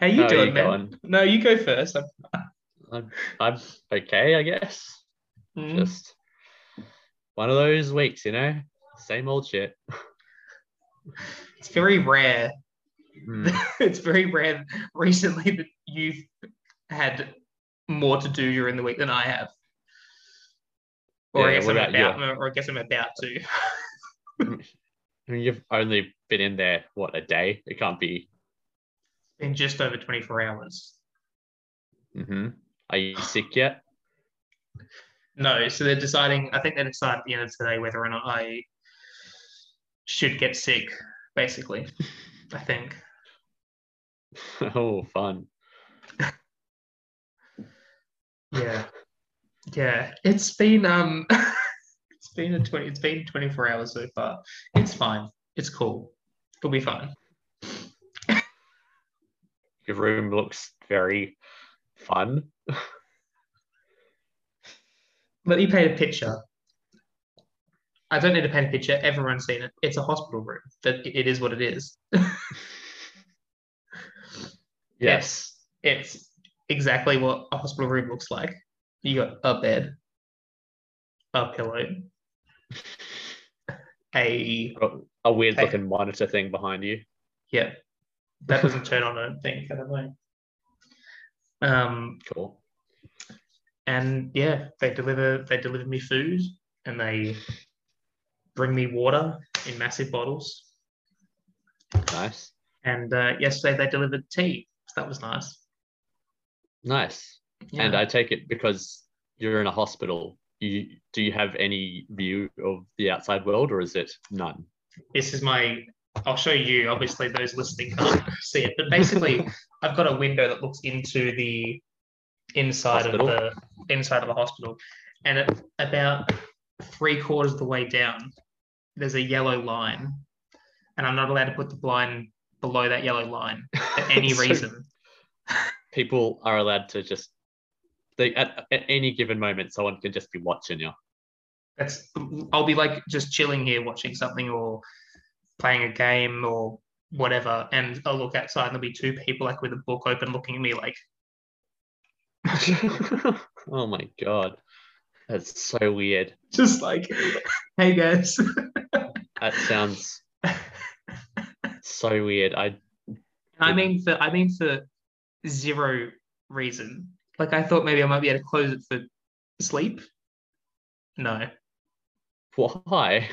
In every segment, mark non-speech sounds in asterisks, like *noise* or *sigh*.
How you doing, you man? going? No, you go first. I'm- I'm, I'm okay, I guess. Mm. Just one of those weeks, you know? Same old shit. It's very rare. Mm. *laughs* it's very rare recently that you've had more to do during the week than I have. Or I Yeah, guess I'm about about, or I guess I'm about to. *laughs* I mean, you've only been in there, what, a day? It can't be. In just over 24 hours. hmm Are you sick yet? No, so they're deciding. I think they decide at the end of today whether or not I should get sick. Basically, I think. *laughs* oh, fun. *laughs* Yeah, yeah. It's been um, *laughs* it's been a 20. It's been 24 hours so far. It's fine. It's cool. It'll be fine. Your room looks very fun. Let me paint a picture. I don't need to paint a picture. Everyone's seen it. It's a hospital room. That it is what it is. *laughs* Yes. It's, it's exactly what a hospital room looks like. You got a bed, a pillow, *laughs* a A weird looking monitor thing behind you. yeah. That doesn't turn on, I don't think. Know. Um, Cool. and yeah, they deliver they deliver me food and they bring me water in massive bottles. Nice. And uh, yesterday they delivered tea. So that was nice. Nice. Yeah. And I take it because you're in a hospital. You do you have any view of the outside world, or is it none? this is my I'll show you. Obviously, those listening can't see it, but basically, *laughs* I've got a window that looks into the inside Hospital? of the inside of the hospital, and at about three quarters of the way down, there's a yellow line, and I'm not allowed to put the blind below that yellow line for *laughs* any So reason. People are allowed to just they at, at any given moment, someone can just be watching you. That's I'll be like just chilling here watching something or playing a game or whatever, and I'll look outside and there'll be two people like with a book open looking at me like *laughs* oh my god, that's so weird. just like, hey guys. That sounds so weird. I I mean for I mean for zero reason. Like I thought maybe I might be able to close it for sleep. No. why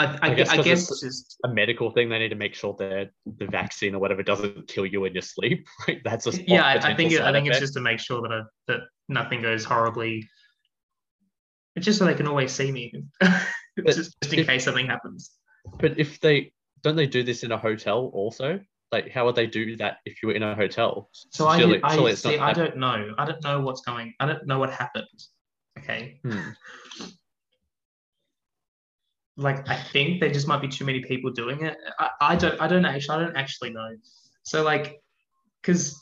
I I, I I guess guess, 'cause it's just a medical thing. They need to make sure that the vaccine or whatever doesn't kill you in your sleep. *laughs* Like that's a yeah, I, I think it, I think it's just to make sure that I, that nothing goes horribly. It's just so they can always see me. *laughs* Just, just in if- case something happens. But if they don't they do this in a hotel also? Like how would they do that if you were in a hotel? So I, Surely- I surely see. I don't know. I don't know what's going. I don't know what happened. Okay. Hmm. Like I think there just might be too many people doing it. I, I don't I don't actually I don't actually know. So like because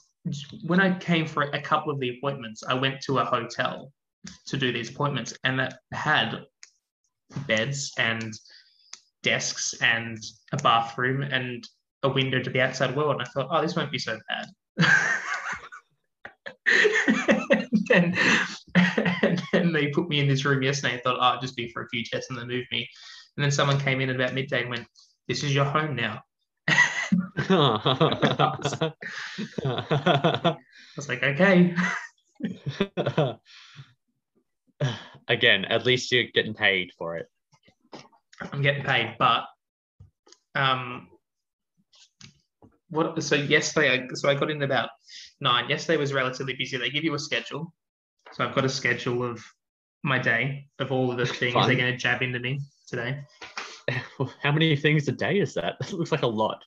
when I came for a couple of the appointments, I went to a hotel to do these appointments and that had beds and desks and a bathroom and a window to the outside world. And I thought, oh, this won't be so bad. *laughs* and, *laughs* and they put me in this room yesterday and thought, oh, it'll just be for a few tests and they moved me. And then someone came in at about midday and went, This is your home now. *laughs* I was like, Okay. *laughs* Again, at least you're getting paid for it. I'm getting paid, but um, what? So yesterday, I, so I got in about nine. Yesterday was relatively busy. They give you a schedule, so I've got a schedule of my day of all of the things Fun. they're going to jab into me today. *laughs* How many things a day is that? *laughs* That looks like a lot.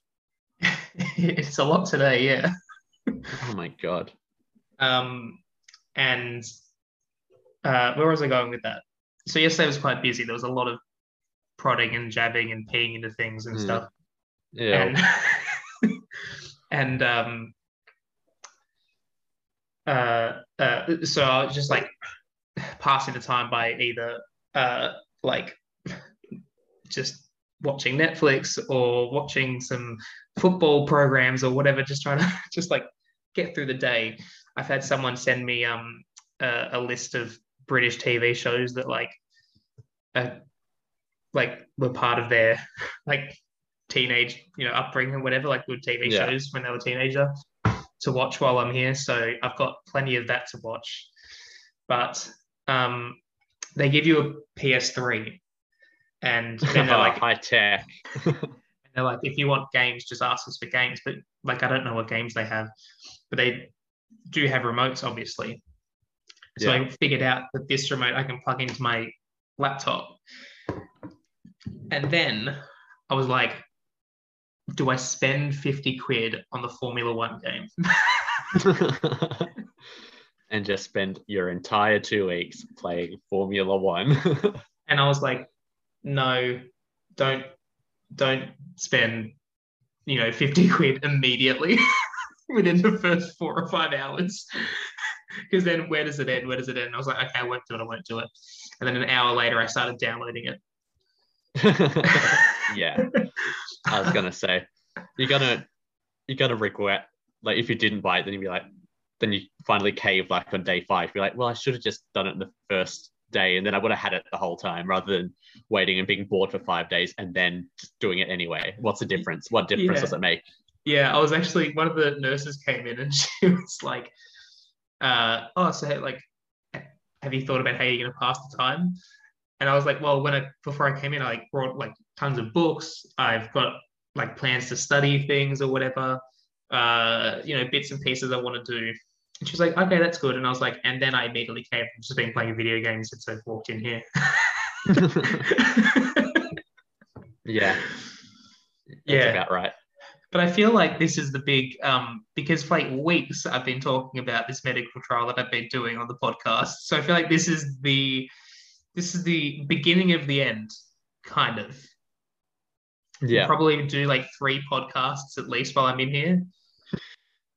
*laughs* it's a lot today, yeah. Oh my god. Um, and uh, where was I going with that? So yesterday was quite busy. There was a lot of prodding and jabbing and peeing into things and Hmm. stuff. Yeah. and and um uh, uh so I was just like passing the time by either uh like just watching Netflix or watching some football programs or whatever, just trying to *laughs* just like get through the day. I've had someone send me um a, a list of British TV shows that like uh, like were part of their *laughs* like teenage you know upbringing or whatever like good TV Yeah. shows when they were teenager to watch while I'm here. So I've got plenty of that to watch. But um, they give you a PS3, and *laughs* then they're like, high tech. they're like, if you want games, just ask us for games. But like, I don't know what games they have, but they do have remotes, obviously. So I figured out that this remote I can plug into my laptop. And then I was like, do I spend 50 quid on the Formula One game? *laughs* *laughs* and just spend your entire two weeks playing Formula One. And I was like, no, don't don't spend, you know, 50 quid immediately *laughs* within the first four or five hours. *laughs* Because then where does it end? Where does it end? I was like, okay, I won't do it, I won't do it. And then an hour later I started downloading it. *laughs* yeah, I was gonna say you're gonna you're gonna regret like if you didn't buy it, then you'd be like, then you finally cave like on day five. You're like, well, I should have just done it in the first day, and then I would have had it the whole time rather than waiting and being bored for five days and then doing it anyway. What's the difference? What difference Yeah. does it make? Yeah, I was actually one of the nurses came in and *laughs* she was like, uh, "Oh, so like, have you thought about how you're gonna pass the time?" And I was like, "Well, when I before I came in, I like brought like tons of books. I've got like plans to study things or whatever, uh, you know, bits and pieces I want to do." And she was like, "Okay, that's good." And I was like, and then I immediately came from just been playing video games since I've walked in here. *laughs* yeah, that's Yeah. about right. But I feel like this is the big um because for like weeks I've been talking about this medical trial that I've been doing on the podcast. So I feel like this is the this is the beginning of the end, kind of. We'll Yeah, probably do like three podcasts at least while I'm in here. *sighs*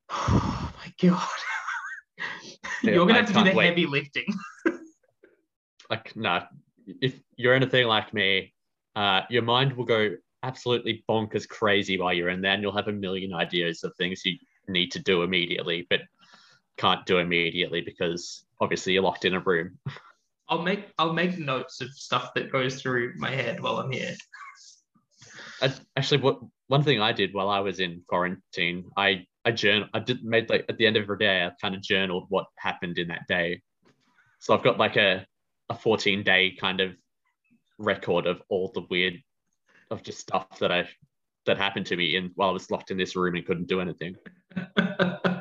Oh my god. You're gonna I have to do the wait. heavy lifting. *laughs* like no if you're anything like me uh your mind will go absolutely bonkers crazy while you're in there and you'll have a million ideas of things you need to do immediately but can't do immediately because obviously you're locked in a room *laughs* I'll make I'll make notes of stuff that goes through my head while I'm here. I, actually what one thing i did while i was in quarantine i i journal i did made like at the end of every day i kind of journaled what happened in that day. So i've got like a a 14 day kind of record of all the weird of just stuff that i that happened to me in while i was locked in this room and couldn't do anything. *laughs*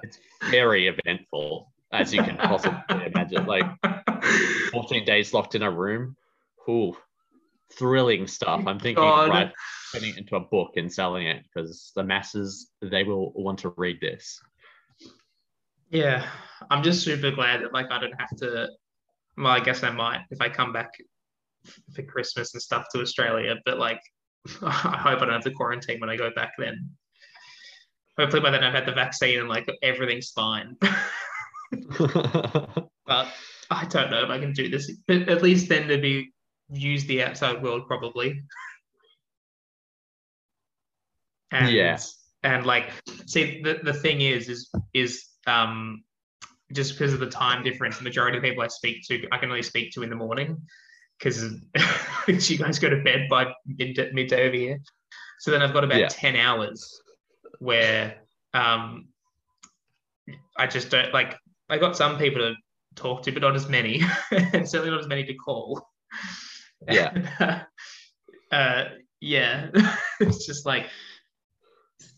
It's very eventful as you can possibly imagine. Like 14 days locked in a room Ooh, thrilling stuff i'm thinking God. right putting it into a book and selling it because the masses they will want to read this Yeah, I'm just super glad that like I don't have to. Well, I guess I might if I come back for Christmas and stuff to Australia, but like *laughs* I hope I don't have to quarantine when I go back then. Hopefully by then I've had the vaccine and like everything's fine. *laughs* *laughs* but I don't know if I can do this. But at least then there'd be use the outside world probably. And, Yeah. And like, see, the, the thing is, is is um just because of the time difference, the majority of people I speak to, I can only speak to in the morning because *laughs* you guys go to bed by mid midday over here. So then I've got about Yeah. 10 hours where um I just don't like I got some people to talk to, but not as many, and *laughs* certainly not as many to call. Yeah. *laughs* uh, yeah. *laughs* it's just like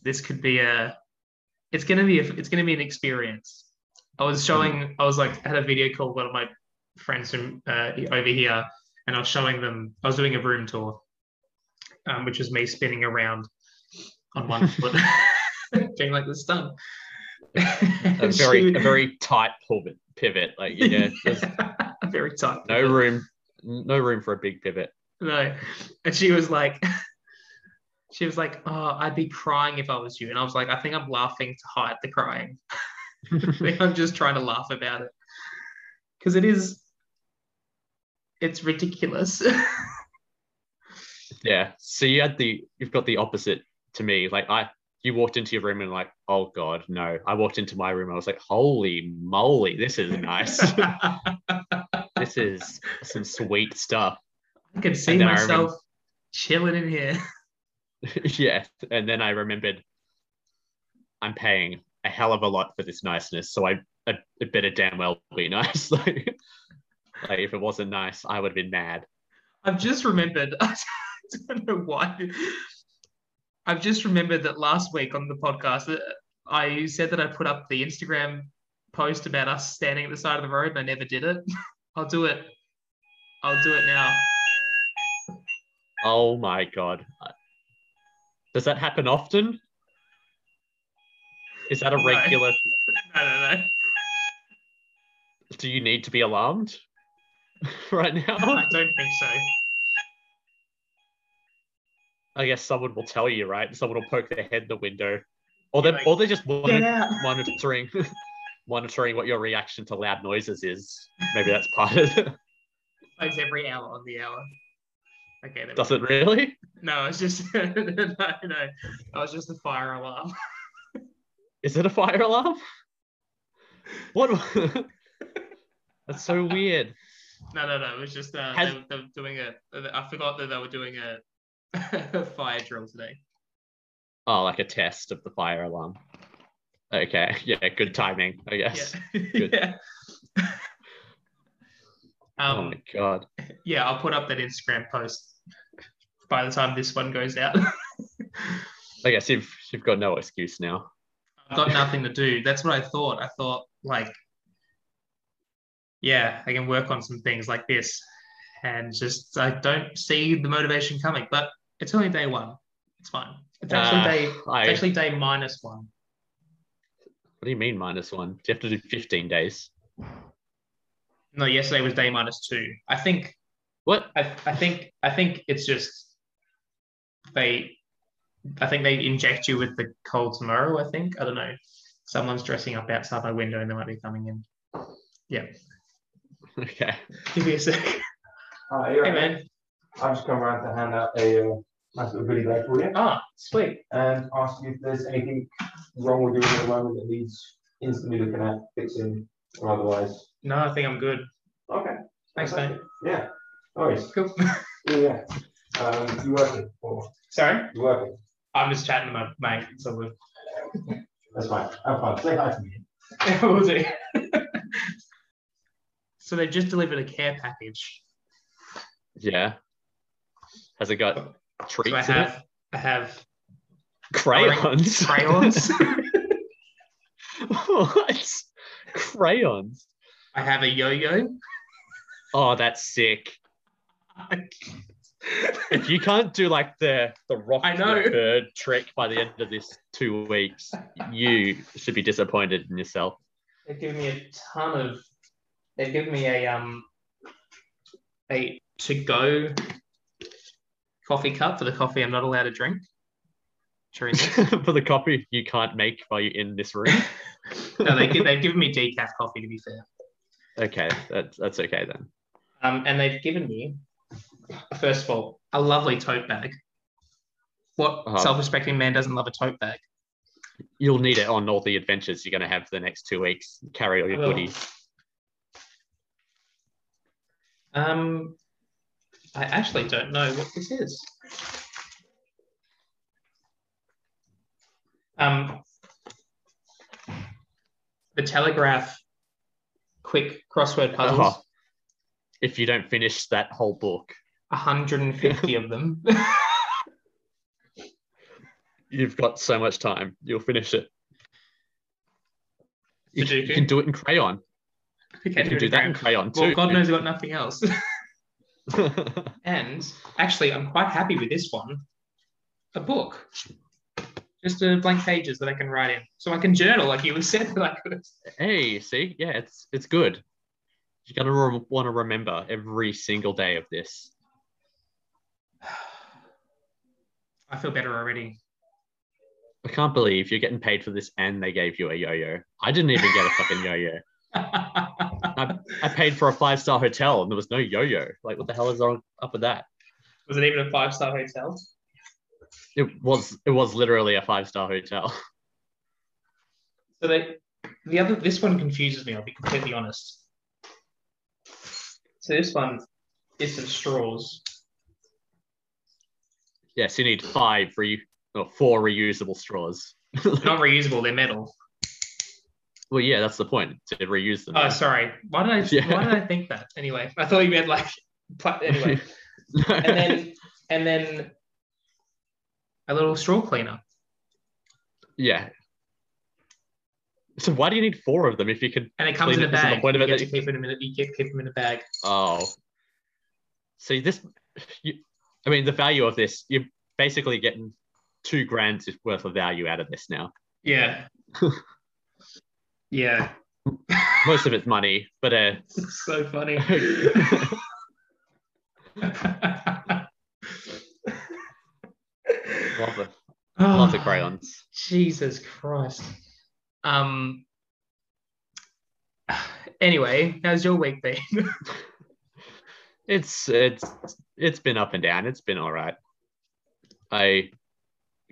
this could be a. It's gonna be a, it's gonna be an experience. I was showing. I was like I had a video call with one of my friends from uh, over here, and I was showing them. I was doing a room tour, um, which was me spinning around on one *laughs* foot, being like this stuff. a very a very tight pivot pivot like yeah there's very tight. no room no room for a big pivot No. And she was like, *laughs* she was like, oh, I'd be crying if I was you. And I was like, I think I'm laughing to hide the crying. *laughs* I think I'm just trying to laugh about it. Because it is, it's ridiculous. *laughs* yeah so you had the you've got the opposite to me like i you walked into your room and like, oh god, no. I walked into my room. I was like, holy moly, this is nice. This is some sweet stuff. I can see And then I myself remember- chilling in here. *laughs* *laughs* yes. And then I remembered I'm paying a hell of a lot for this niceness. So I, I it better damn well be *laughs* nice. like, like if it wasn't nice, I would have been mad. I've just remembered. I don't know why. I've just remembered that last week on the podcast, uh, I said that I put up the Instagram post about us standing at the side of the road, and I never did it. I'll do it. I'll do it now. Oh my god. Does that happen often? Is that a regular *laughs* No, no, no. do you need to be alarmed *laughs* right now? I don't think so. I guess someone will tell you, right? Someone will poke their head in the window. Or they or they just monitoring *laughs* monitoring what your reaction to loud noises is. Maybe that's part of it. *laughs* Plays every hour on the hour. Okay. Does it really? No, it's just *laughs* no, no. That was just a fire alarm. Is it a fire alarm? What *laughs* That's so weird. No, no, no. It was just uh, Has- they, they were doing a. I forgot that they were doing a fire drill today. Oh, like a test of the fire alarm. Okay. *laughs* Yeah, good timing, I guess. Yeah. *laughs* Good. yeah. *laughs* oh um, my god. yeah, I'll put up that Instagram post by the time this one goes out. I guess you've you've got no excuse now. I've got nothing to do. That's what I thought. I thought like, yeah, I can work on some things like this, and just I don't see the motivation coming. But it's only day one. It's fine. It's actually Uh, day. It's I, actually day minus one. What do you mean minus one? Do you have to do 15 days? No, yesterday was day minus two. I think. What? I, I think. I think it's just they. I think they inject you with the cold tomorrow. I think. I don't know. Someone's dressing up outside my window and they might be coming in. Yeah. *laughs* Okay. Give me a sec. Hi, you're Hey right, man. I've just come around to hand out a uh, nice little goodie bag for you Ah, sweet. and ask you if there's anything wrong with you at the moment that needs instantly looking at, fixing, or otherwise. No, I think I'm good. Okay. Thanks, fantastic. Yeah. No worries. Cool. *laughs* Yeah. yeah. Um, you working? Or Sorry, you working? I'm just chatting to my mate. So we'll, That's fine. Have fun. Say hi to me. *laughs* we'll do. so they just delivered a care package. Yeah. Has it got treats So I in it? have, I have Crayons. *laughs* crayons. *laughs* what? Crayons. I have a yo-yo. Oh, that's sick. If you can't do like the the rock I know. the bird trick by the end of this two weeks, you should be disappointed in yourself. They've given me a ton of. They've given me a um a to-go coffee cup for the coffee I'm not allowed to drink this. *laughs* For the coffee you can't make while you're in this room. *laughs* no, they give, they've given me decaf coffee to be fair. okay, that's that's okay then. Um, and they've given me, first of all, a lovely tote bag. What Uh-huh. self-respecting man doesn't love a tote bag? You'll need it on all the adventures you're going to have for the next two weeks. Carry all your goodies. Um, I actually don't know what this is. Um, the Telegraph quick crossword puzzles, Oh. If you don't finish that whole book, 150 of them. *laughs* *laughs* you've got so much time. You'll finish it. You, can- you can do it in crayon. Okay, You can do that in crayon Well, too. God knows I've got nothing else. *laughs* *laughs* And actually, I'm quite happy with this one. A book. Just uh, blank pages that I can write in. So I can journal like you were *laughs* said that I could. hey, see, yeah, it's it's good. You're gonna re- want to remember every single day of this. *sighs* I feel better already. I can't believe you're getting paid for this and they gave you a yo-yo. I didn't even get a fucking yo-yo. I, I paid for a five-star hotel and there was no yo-yo. Like, what the hell is wrong up with that? Was it even a five star hotel? It was it was literally a five star hotel. So they, the other, this one confuses me. I'll be completely honest. So this one is some straws. Yes, you need five re or four reusable straws. Not reusable. They're metal. Well, yeah, that's the point to reuse them. Oh, sorry. Why did I? Yeah. Why did I think that? Anyway, I thought you meant like. *laughs* Anyway, *laughs* and then and then a little straw cleaner. yeah. So why do you need four of them if you could? And it comes in a it, isn't the bag. point You of it that to keep it in a. You get keep them in a bag. Oh, see this. You, I mean, the value of this, you're basically getting two grand worth of value out of this now. Yeah. *laughs* yeah. Most of it's money, but uh, so funny. *laughs* love the love the crayons. Jesus Christ. Um. Anyway, how's your week been? *laughs* It's it's it's been up and down. It's been all right. I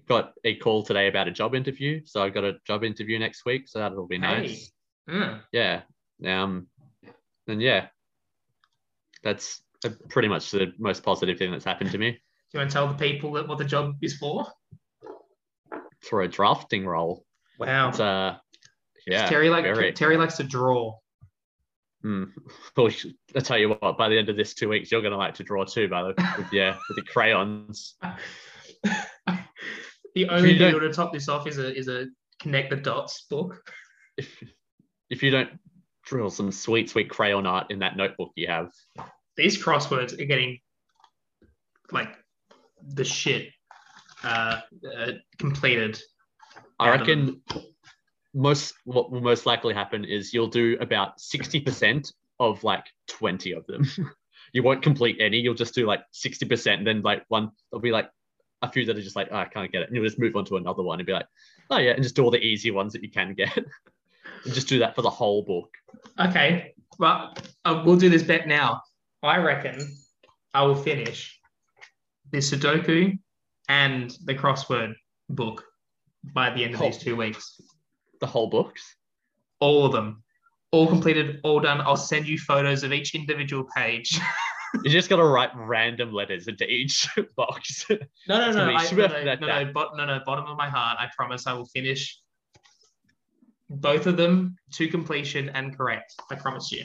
got a call today about a job interview, so I've got a job interview next week, so that'll be nice. Hey. Mm. Yeah. Um. And yeah, that's uh, pretty much the most positive thing that's happened to me Do you want to tell the people that what the job is for? for a drafting role. Wow. It's uh, yeah. Terry like very. Terry likes to draw. Hmm. *laughs* Well, I tell you what, by the end of this two weeks, you're gonna like to draw too, by the with, yeah, with the crayons. *laughs* the only don't- to top this off is a is a connect the dots book. If if you don't drill some sweet, sweet crayon art in that notebook you have, These crosswords are getting like the shit uh, uh completed. I reckon most what will most likely happen is you'll do about sixty percent of like twenty of them. *laughs* you won't complete any. You'll just do like sixty percent, and then like one there'll be like a few that are just like oh, I can't get it, and you'll just move on to another one and be like oh yeah, and just do all the easy ones that you can get, *laughs* and just do that for the whole book. Okay, well, uh, we'll do this bet now. I reckon I will finish the Sudoku and the crossword book by the end of these Oh. two weeks. The whole books. All of them, all completed, all done. I'll send you photos of each individual page. *laughs* You just gotta write random letters into each *laughs* box. No, no, *laughs* no, I, no, no, no, no, no, no, bottom of my heart. I promise I will finish both of them to completion and correct. I promise you.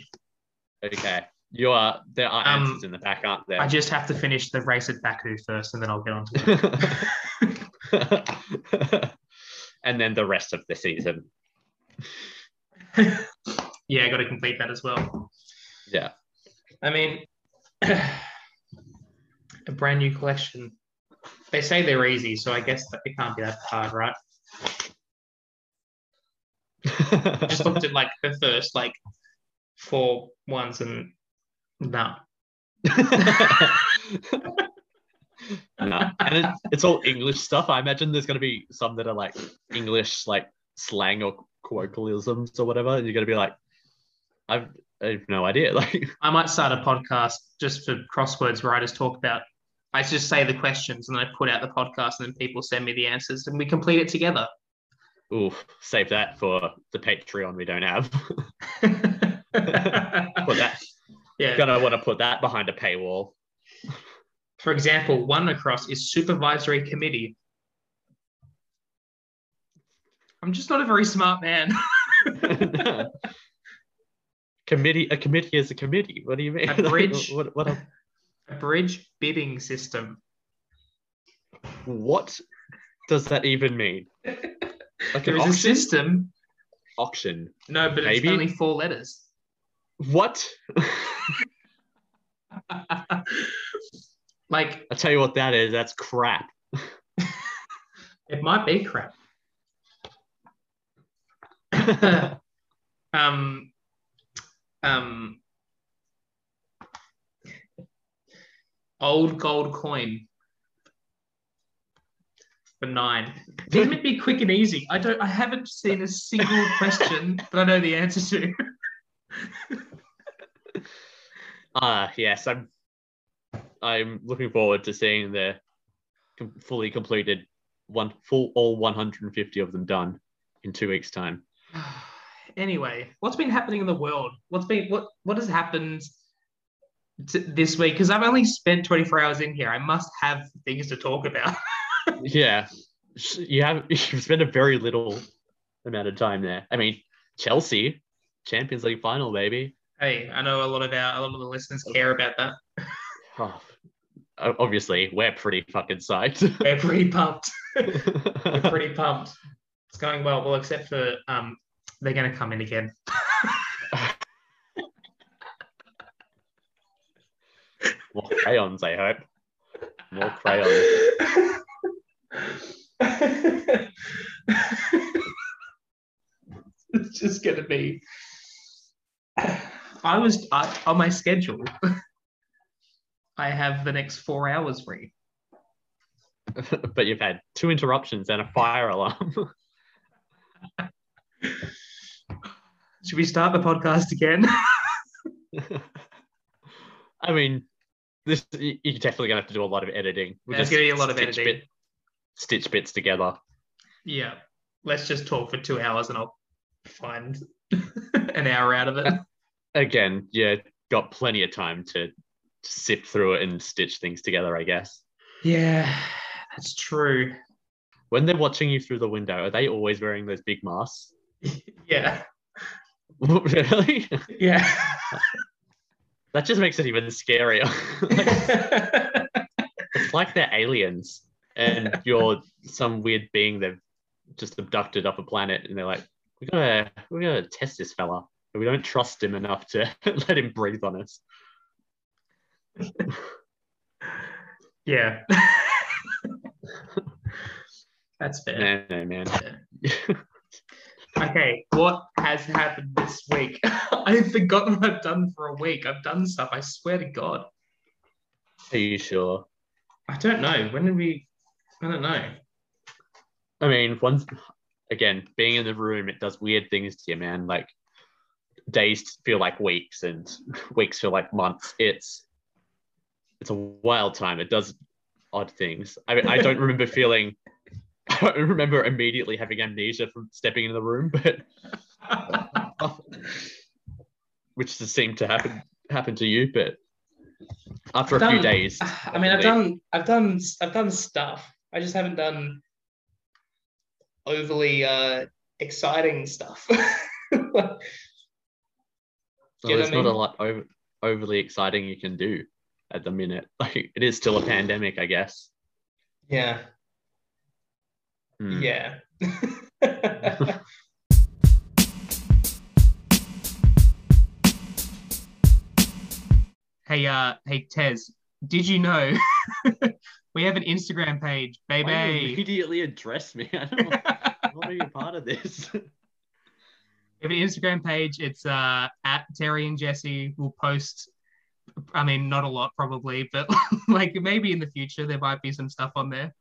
okay. You are there are Um, answers in the back, aren't there? I just have to finish the race at Baku first, and then I'll get on to it. *laughs* and then the rest of the season. yeah, I got to complete that as well. Yeah. I mean, *clears throat* a brand new collection. They say they're easy, so I guess that it can't be that hard, right? I just looked at like the first like four ones and no. *laughs* no. And it, it's all English stuff. I imagine there's going to be some that are like English, like slang or colloquialisms or whatever. And you're going to be like, I've, I have no idea. *laughs* Like, I might start a podcast just for crosswords where I just talk about. I just say the questions and then I put out the podcast and then people send me the answers and we complete it together. ooh, save that for the Patreon we don't have. *laughs* put that, *laughs* yeah. gonna want to put that behind a paywall. For example, one across is supervisory committee. I'm just not a very smart man. Committee, a committee is a committee. What do you mean? A *laughs* bridge. what, what, a bridge bidding system. what does that even mean? Like There an a system. auction. No, but Maybe. it's only four letters. What? *laughs* like I tell you what that is. That's crap. it might be crap. *laughs* um, um, old gold coin for nine. These would be quick and easy. I don't. I haven't seen a single question that I know the answer to. *laughs* Ah, yes, I'm. I'm looking forward to seeing the com- fully completed one full all 150 of them done in two weeks' time. *sighs* *sighs* *sighs* anyway, what's been happening in the world? What's been what what has happened t- this week? Because I've only spent 24 hours in here. I must have things to talk about. *laughs* Yeah, you have *laughs* you've spent a very little amount of time there. I mean, Chelsea, Champions League final, baby. hey, I know a lot of our a lot of the listeners care about that. Oh, obviously, we're pretty fucking psyched. We're pretty pumped. *laughs* We're pretty pumped. It's going well. Well, except for um, they're going to come in again. More crayons, I hope. More crayons. *laughs* it's just going to be. I was I, on my schedule. *laughs* I have the next four hours free. *laughs* but you've had two interruptions and a fire alarm. Should we start the podcast again? *laughs* *laughs* I mean, this you- you're definitely gonna have to do a lot of editing. We'll There's just going to be a lot of stitch editing. bit- stitch bits together. Yeah. Let's just talk for two hours and I'll find *laughs* an hour out of it. Again, yeah, got plenty of time to sift through it and stitch things together. I guess. Yeah, that's true. When they're watching you through the window, are they always wearing those big masks? *laughs* Yeah. *laughs* really? Yeah. *laughs* That just makes it even scarier. Like, it's like they're aliens and you're some weird being they've just abducted off a planet and they're like we gotta we gotta test this fella but we don't trust him enough to let him breathe on us yeah. that's fair. no no man Okay, what has happened this week? *laughs* I've forgotten what I've done for a week. I've done stuff, I swear to God. are you sure I don't know. When did we? I don't know. i mean once again being in the room it does weird things to you man like days feel like weeks and *laughs* weeks feel like months it's it's a wild time it does odd things i mean i don't *laughs* remember feeling *laughs* i don't remember immediately having amnesia from stepping into the room but *laughs* which just seemed to happen happen to you but after a few Done- days *sighs* I mean, I've done, I've done, I've done stuff. I just haven't done overly uh, exciting stuff. *laughs* well, you there's I not a lot over, overly exciting you can do at the minute like it is still a pandemic i guess yeah, Hmm. yeah. *laughs* hey, uh, hey, Tez, did you know *laughs* we have an Instagram page, Why you baby? immediately address me *laughs* i don't want, I want to be a part of this We have an Instagram page. It's uh, at Terry and Jesse. We'll post. I mean, not a lot probably, but like maybe in the future there might be some stuff on there.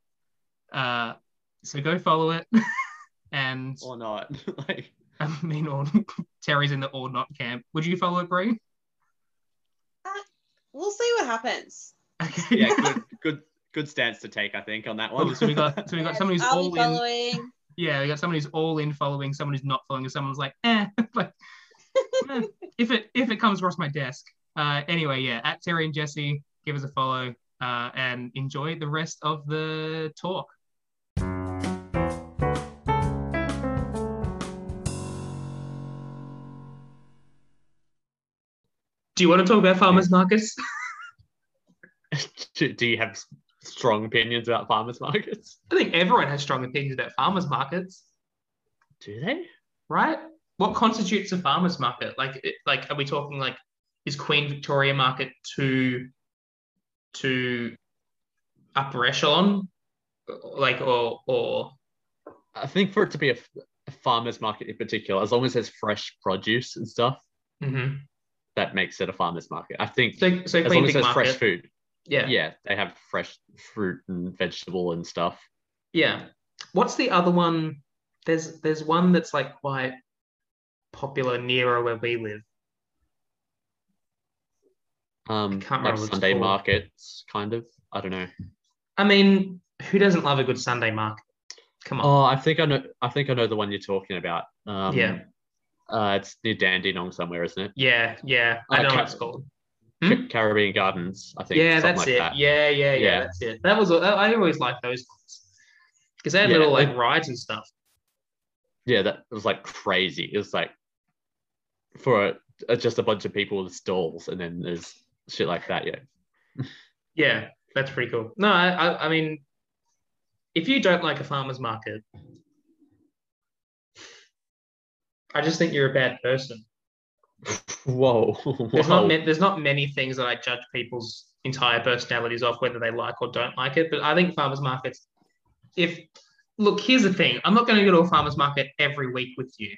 Uh, so go follow it. *laughs* and or not *laughs* like I mean, or *laughs* Terry's in the or not camp. Would you follow it, Brie? We'll see what happens. Okay. yeah good good good stance to take i think on that one. so we got so we got someone who's I'll all be in. following. Yeah, we got someone who's all in following, someone who's not following, and someone's like, eh, like, eh, if it if it comes across my desk. Uh, anyway, yeah, at Terry and Jesse, give us a follow, uh, and enjoy the rest of the talk. Do you want to talk about farmers markets? *laughs* do, do you have strong opinions about farmers markets I think everyone has strong opinions about farmers markets. do they right? What constitutes a farmers market? Like, like, are we talking like is Queen Victoria Market to to upper echelon, like, or or i think for it to be a farmers market in particular as long as there's fresh produce and stuff mhm. That makes it a farmers market i think so so as long as there's fresh food yeah, yeah, they have fresh fruit and vegetable and stuff yeah. What's the other one? There's there's one that's like quite popular nearer where we live. um can't like remember what it's sunday markets kind of i don't know I mean, who doesn't love a good Sunday market? Come on. Oh, I think I know. I think I know the one you're talking about. Um, Yeah. Uh, it's near Dandenong somewhere, isn't it? Yeah, yeah. I Uh, know what it's called. Hmm? Caribbean Gardens, I think. Yeah, that's like it. that. Yeah, yeah, yeah, Yeah. That's it. That was. I always liked those ones because they had Yeah, little like rides and stuff. Yeah, that was like crazy. It was like for a, just a bunch of people with stalls, and then there's shit like that. Yeah. Yeah, that's pretty cool. No, I, I, I mean, if you don't like a farmer's market, I just think you're a bad person. *laughs* Whoa. There's not there's not many things that I judge people's entire personalities off whether they like or don't like it. But I think farmers markets, if look, here's the thing: I'm not going to go to a farmers market every week with you.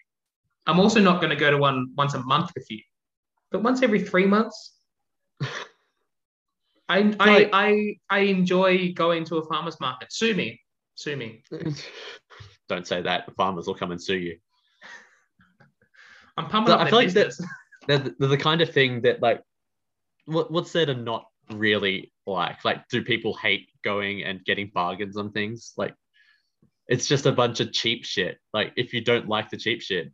I'm also not going to go to one once a month with you, but once every three months. *laughs* I, I, I, I enjoy going to a farmer's market. Sue me. Sue me. *laughs* Don't say that. The farmers will come and sue you. I'm pumping up I feel like that- business. *laughs* They're, the- kind of thing that like, what what's there to not really like? Like, do people hate going and getting bargains on things? Like, it's just a bunch of cheap shit. Like, if you don't like the cheap shit,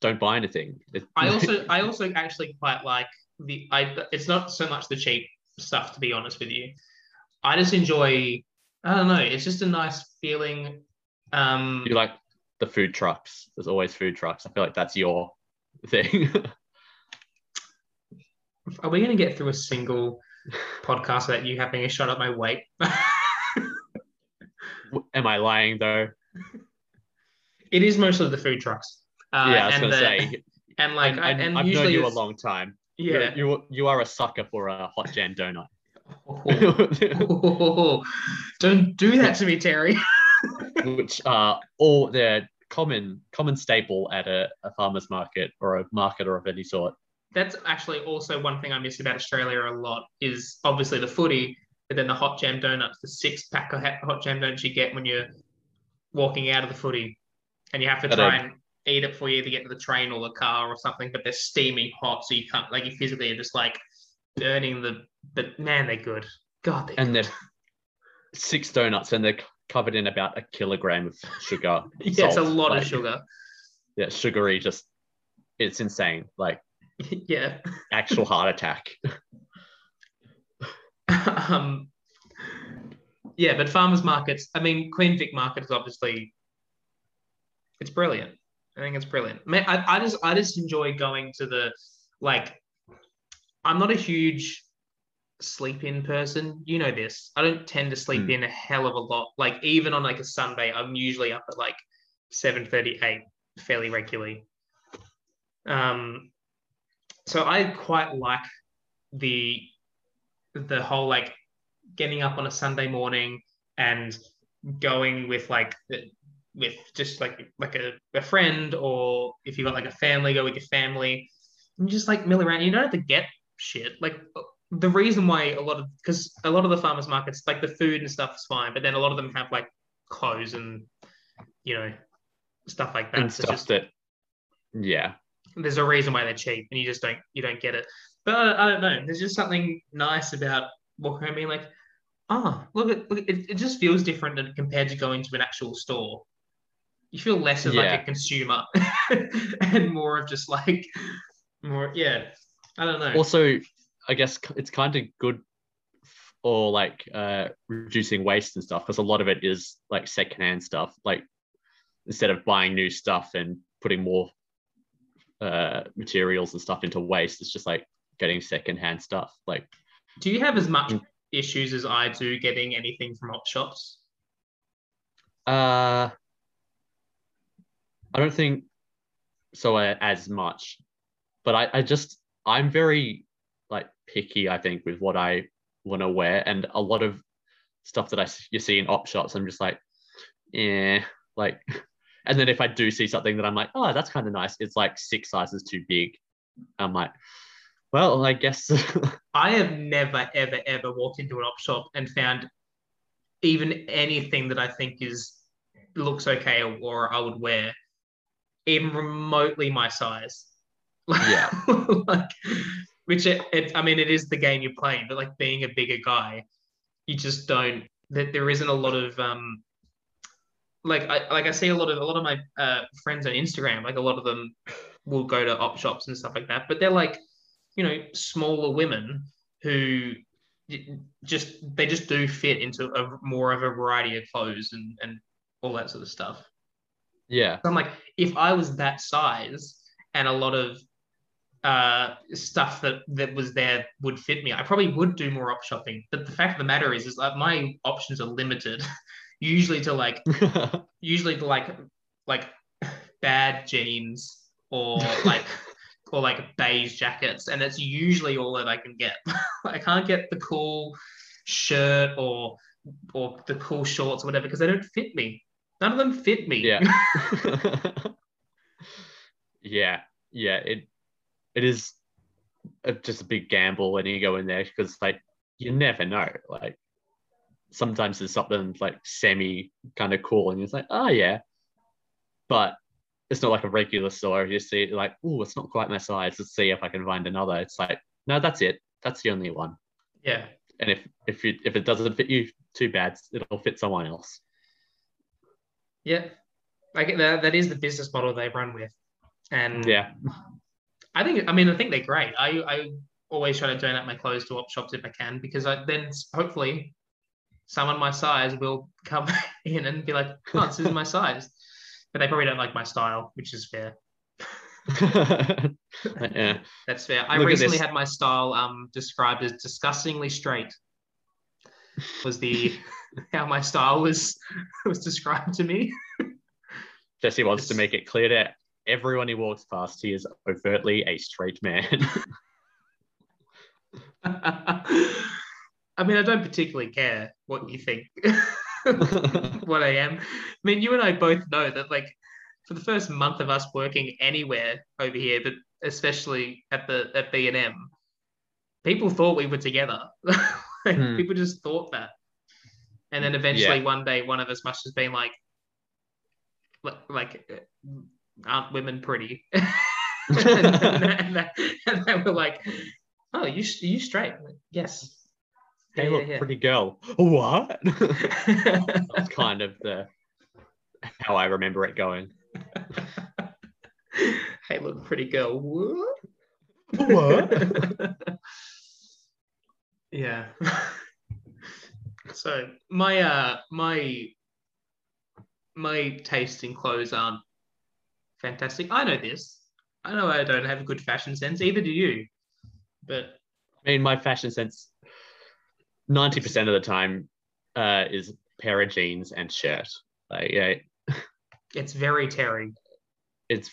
don't buy anything. It- I *laughs* also I also actually quite like the I it's not so much the cheap stuff to be honest with you. I just enjoy I don't know, it's just a nice feeling. Um you like the food trucks. There's always food trucks. I feel like that's your thing. *laughs* are we gonna get through a single podcast without you having a shot at my weight? *laughs* Am I lying though? it is mostly the food trucks. Uh, yeah, I was and gonna the- say. and like and, I- and and I've known you a long time. yeah. you you you are a sucker for a hot jam donut. *laughs* Don't do that to me, Terry. which are all they're common common staple at a, a farmer's market or a market or of any sort. that's actually also one thing I miss about Australia a lot is obviously the footy, but then the hot jam donuts, the six pack of hot jam donuts you get when you're walking out of the footy, and you have to try are- and eat it before you either get to the train or the car or something. But they're steaming hot, so you can't like you physically are just like burning the. But man, they're good. God, they're And they're six donuts and they're covered in about a kilogram of sugar. *laughs* yeah, it's a lot like, of sugar. Yeah, sugary, just it's insane. Like *laughs* yeah. actual heart attack. *laughs* um, yeah, but farmers markets. I mean, Queen Vic Market is obviously it's brilliant. I think it's brilliant. Man, I, I just I just enjoy going to the like. I'm not a huge sleep in person. You know this. I don't tend to sleep Hmm. in a hell of a lot. Like even on like a Sunday, I'm usually up at like 7:38 fairly regularly. Um, so I quite like the the whole like getting up on a Sunday morning and going with like the- with just like like a, a friend or if you've got like a family, go with your family and just like mill around. You don't have to get shit. Like the reason why a lot of because a lot of the farmers markets like the food and stuff is fine, but then a lot of them have like clothes and you know stuff like that. and So stuff just- that yeah. there's a reason why they're cheap and you just don't you don't get it. But i, I don't know. There's just something nice about walking around being like oh look at look, it, it just feels different than compared to going to an actual store. You feel less of like a consumer *laughs* and more of just like more yeah. I don't know. Also, I guess it's kind of good or like uh, reducing waste and stuff because a lot of it is like secondhand stuff. Like instead of buying new stuff and putting more uh, materials and stuff into waste, it's just like getting secondhand stuff. Like do you have as much Mm. issues as i do getting anything from op shops uh, I don't think so uh, as much, but I, I just I'm very picky. I think with what I want to wear, and a lot of stuff that I you see in op shops, I'm just like, yeah, like. *laughs* And then if I do see something that I'm like, oh, that's kind of nice, it's like six sizes too big. I'm like, well, I guess. *laughs* I have never, ever, ever walked into an op shop and found even anything that I think is looks okay or, or I would wear, even remotely my size. *laughs* Yeah. like, which it, it, I mean, it is the game you're playing, but like being a bigger guy, you just don't that there isn't a lot of um, like I like I see a lot of a lot of my uh, friends on Instagram. Like a lot of them will go to op shops and stuff like that, but they're like, you know, smaller women who just they just do fit into a more of a variety of clothes and and all that sort of stuff. Yeah. So I'm like, if I was that size and a lot of uh, stuff that that was there would fit me, I probably would do more op shopping. But the fact of the matter is, is like my options are limited, *laughs* usually to like *laughs* usually to like like bad jeans or like *laughs* or like beige jackets, and that's usually all that I can get. I can't get the cool shirt or or the cool shorts or whatever because they don't fit me. None of them fit me. yeah. yeah. Yeah. It it is a, just a big gamble when you go in there because like you never know. Like sometimes there's something like semi kind of cool and it's like, oh yeah. But it's not like a regular store. You see like, oh, it's not quite my size. Let's see if I can find another. It's like, no, that's it. That's the only one. yeah. And if if you if it doesn't fit you, too bad. It'll fit someone else. Yeah. Like that, that is the business model they run with. And Yeah. I think, I mean, I think they're great. I, I always try to donate my clothes to op shops if I can because I then hopefully someone my size will come *laughs* in and be like, oh, this is my *laughs* size. But they probably don't like my style, which is fair. *laughs* yeah. That's fair. I Look recently had my style um, described as disgustingly straight. Was the how my style was was described to me. Jesse wants to make it clear to everyone he walks past he is overtly a straight man. *laughs* I mean, I don't particularly care what you think, *laughs* what I am. I mean, you and I both know that, like, for the first month of us working anywhere over here, but especially at the at B and M, people thought we were together. *laughs* like, Hmm. People just thought that, and then eventually Yeah. one day, one of us must have been like, like, aren't women pretty? *laughs* *laughs* and, and, they- and they were like, "Oh, you you straight?" Like, yes. hey, Yeah, look, yeah, pretty girl. What? *laughs* That's kind of the how I remember it going. hey, look, pretty girl. What? What? yeah. so my uh my my taste in clothes aren't fantastic. I know this. I know I don't have a good fashion sense. Either do you. But I mean, my fashion sense, ninety percent of the time, uh, is pair of jeans and shirt. Like, yeah, it's very Terry. it's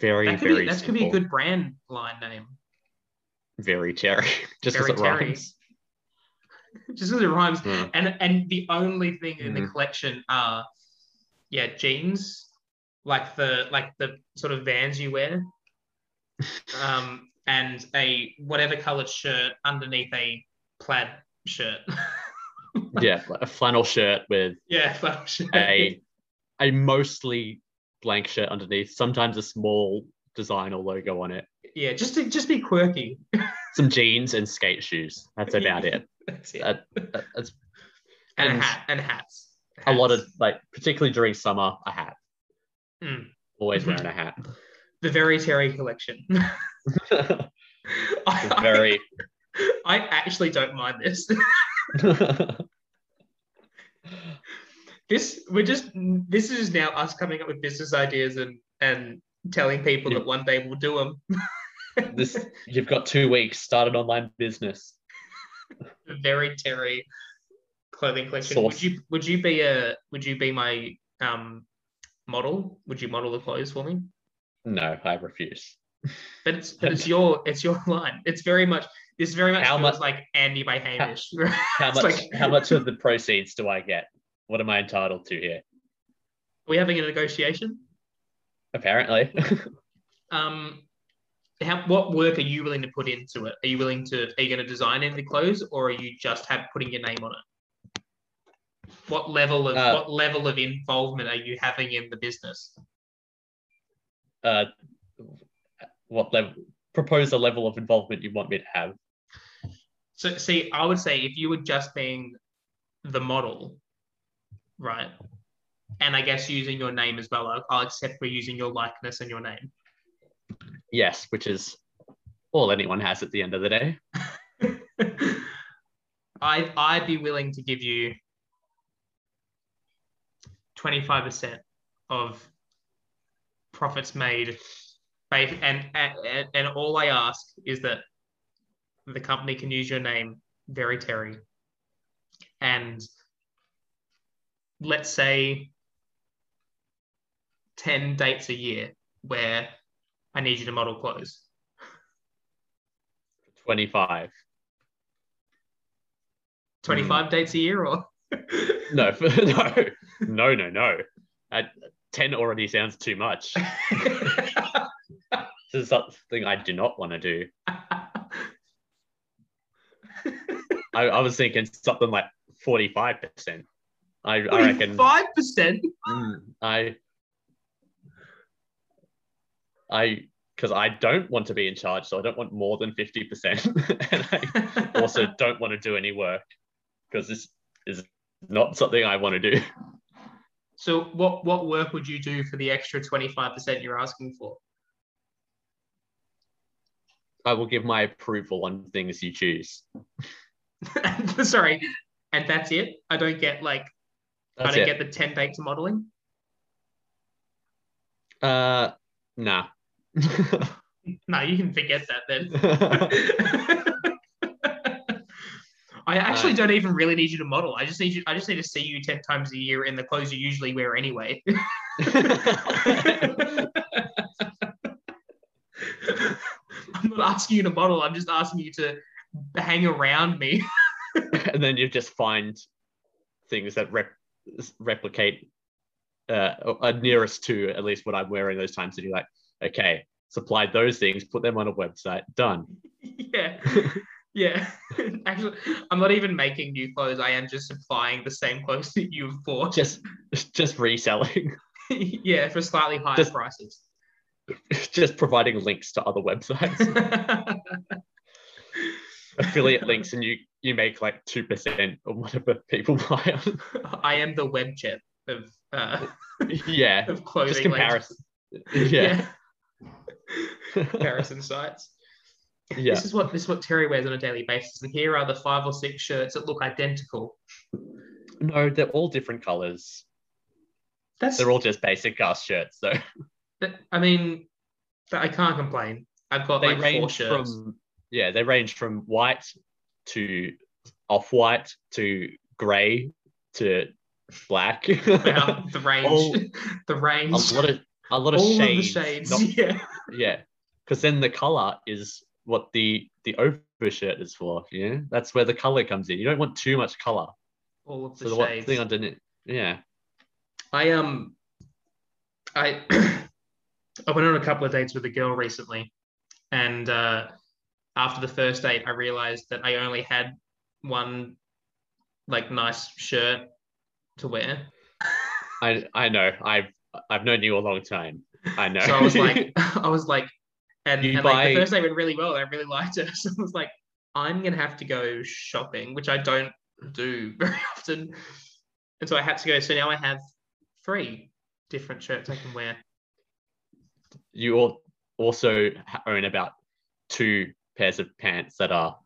very, That could, be, very that could be a good brand line name. Very Terry, *laughs* just Very *laughs* as it Terry. rhymes. Just because it rhymes. Yeah. And and the only thing in the Mhm. collection are yeah, jeans, like the like the sort of vans you wear. Um and a whatever colored shirt underneath a plaid shirt. *laughs* yeah, like a flannel shirt with yeah, flannel shirt. a a mostly blank shirt underneath, sometimes a small design or logo on it. yeah, just to just be quirky. *laughs* Some jeans and skate shoes. That's about it. *laughs* That's it. That, that- that's and, a and hat and hats. a lot of like, particularly during summer, a hat. Mm. Always wearing a hat. *laughs* the very Terry collection. *laughs* I- Very. *laughs* I actually don't mind this. this we're just this is now us coming up with business ideas and and telling people Yeah. that one day we'll do them. this you've got two weeks. Start an online business. Very Terry clothing collection. Source. Would you would you be a would you be my um model? Would you model the clothes for me? No, I refuse. But it's but it's your it's your *laughs* line. It's very much this very much How feels much- like Andy by Hamish. *laughs* How It's much? like- how much of the proceeds do I get? What am I entitled to here? Are we having a negotiation? Apparently, *laughs* um how, what work are you willing to put into it? Are you willing to are you going to design any of the clothes or are you just have putting your name on it? What level of Uh, what level of involvement are you having in the business? uh, what level? Propose a level of involvement you want me to have. So see, I would say if you were just being the model, right? And I guess using your name as well. I'll, I'll accept we're using your likeness and your name. Yes, which is all anyone has at the end of the day. *laughs* I'd, I'd be willing to give you 25% of profits made. And, and, and all I ask is that the company can use your name, Very Terry. And let's say 10 dates a year where I need you to model clothes. 25. 25 hmm. dates a year or? No, *laughs* no, no, no, no. At 10 already sounds too much. *laughs* this is something I do not want to do. I, I was thinking something like 45%. I, I reckon. 5%? Mm, I, I, because I don't want to be in charge, so I don't want more than 50%. *laughs* and I also don't want to do any work because this is not something I want to do. So what what work would you do for the extra 25% you're asking for? I will give my approval on things you choose. *laughs* Sorry, and that's it. I don't get like That's I don't it. get the 10 dates of modeling. Uh, nah. *laughs* No, you can forget that then. *laughs* I actually Uh, don't even really need you to model. I just need you. I just need to see you ten times a year in the clothes you usually wear anyway. *laughs* I'm not asking you to model. I'm just asking you to hang around me. *laughs* and then you just find things that rep- replicate uh, are nearest to at least what I'm wearing those times. And you're like, okay, supply those things, put them on a website, done. *laughs* yeah, yeah. *laughs* Actually, I'm not even making new clothes. I am just supplying the same clothes that you've bought. Just, just reselling, *laughs* yeah, for slightly higher Just- prices. *laughs* just providing links to other websites, affiliate links, and you you make like two percent of whatever people buy. On. I am the Webjet of uh, yeah, of clothing. just links. comparison. Yeah, comparison sites. Yeah. This is what this is what Terry wears on a daily basis, and here are the five or six shirts that look identical. No, they're all different colors. That's They're all just basic cast shirts, though. *laughs* that- I mean, I can't complain. I've got they like four range shirts. from yeah they range from white to off-white to gray to black *laughs* Wow, the range, All- *laughs* the a range, lot of a lot of all shades, of shades. not- yeah, yeah because then the color is what the the overshirt is for yeah that's where the color comes in. You don't want too much color. All of so the the shades. thing underneath yeah. I um, I *clears throat* I went on a couple of dates with a girl recently, and uh, after the first date, I realized that I only had one like nice shirt to wear. i i know. I've i've known you a long time. I know *laughs* So I was like, *laughs* I was like, and, and like the first date went really well. I really *laughs* liked it. *laughs* So I was like, I'm gonna have to go shopping, which I don't do *laughs* very often. And so I had to go. So now I have three different shirts I can wear. you also own about two pairs of pants that are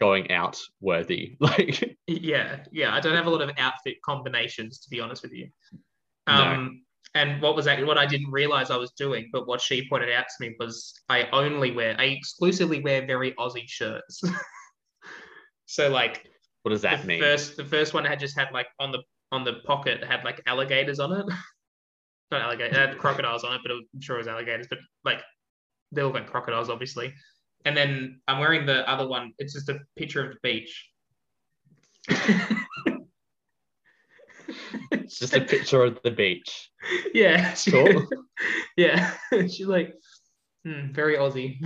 going out worthy. Like, Yeah, yeah. I don't have a lot of outfit combinations, to be honest with you. Um, and what was actually what I didn't realize I was doing, but what she pointed out to me was I only wear, I exclusively wear very Aussie shirts. *laughs* so like what does that the mean? first, the first one had just had like on the on the pocket had like alligators on it. *laughs* Not alligators, had crocodiles on it, but I'm sure it was alligators. But like they look like crocodiles, obviously. And then I'm wearing the other one. It's just a picture of the beach. *laughs* It's just a picture of the beach. yeah. she- Cool. *laughs* yeah. *laughs* She's like, hmm, very Aussie.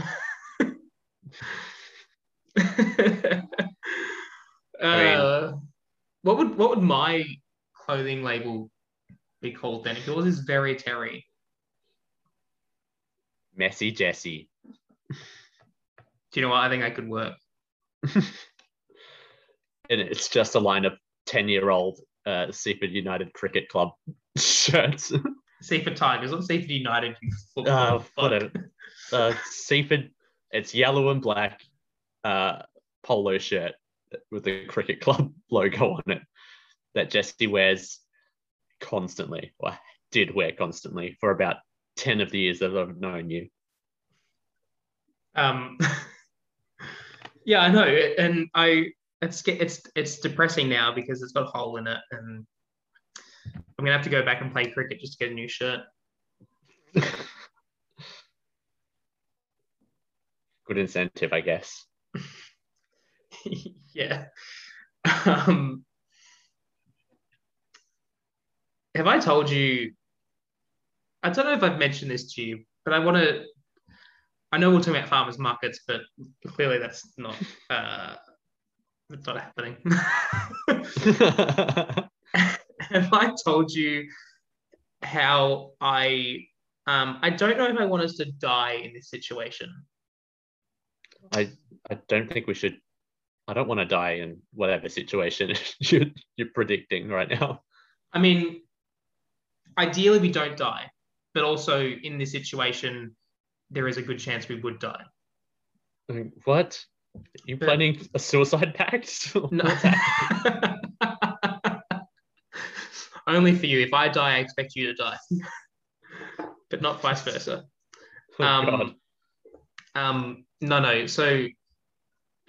*laughs* uh, what would what would my clothing label be called then? If yours is very Terry. Messy Jesse. Do you know what? I think I could work. And it's just a line of ten-year-old uh, Seaford United Cricket Club *laughs* shirts. Seaford Tigers, not Seaford United. you uh, whatever. Uh, Seaford, it's yellow and black uh, polo shirt with the cricket club *laughs* logo on it that Jesse wears constantly, or did wear constantly for about 10 of the years that I've known you. Um, *laughs* yeah, I know, and I it's it's it's depressing now because it's got a hole in it, and I'm gonna have to go back and play cricket just to get a new shirt. *laughs* Good incentive, I guess. *laughs* yeah. Um, have I told you? I don't know if I've mentioned this to you, but I want to. I know we're talking about farmers markets, but clearly that's not. Uh, that's not happening. *laughs* *laughs* have I told you how I? Um, I don't know if I want us to die in this situation. I I don't think we should. I don't want to die in whatever situation *laughs* you're, you're predicting right now. I mean, ideally we don't die, but also in this situation, there is a good chance we would die. What? Are you planning a suicide pact? *laughs* No. *laughs* Only for you. If I die, I expect you to die, but not vice versa. Oh. Um, um, no, no. So,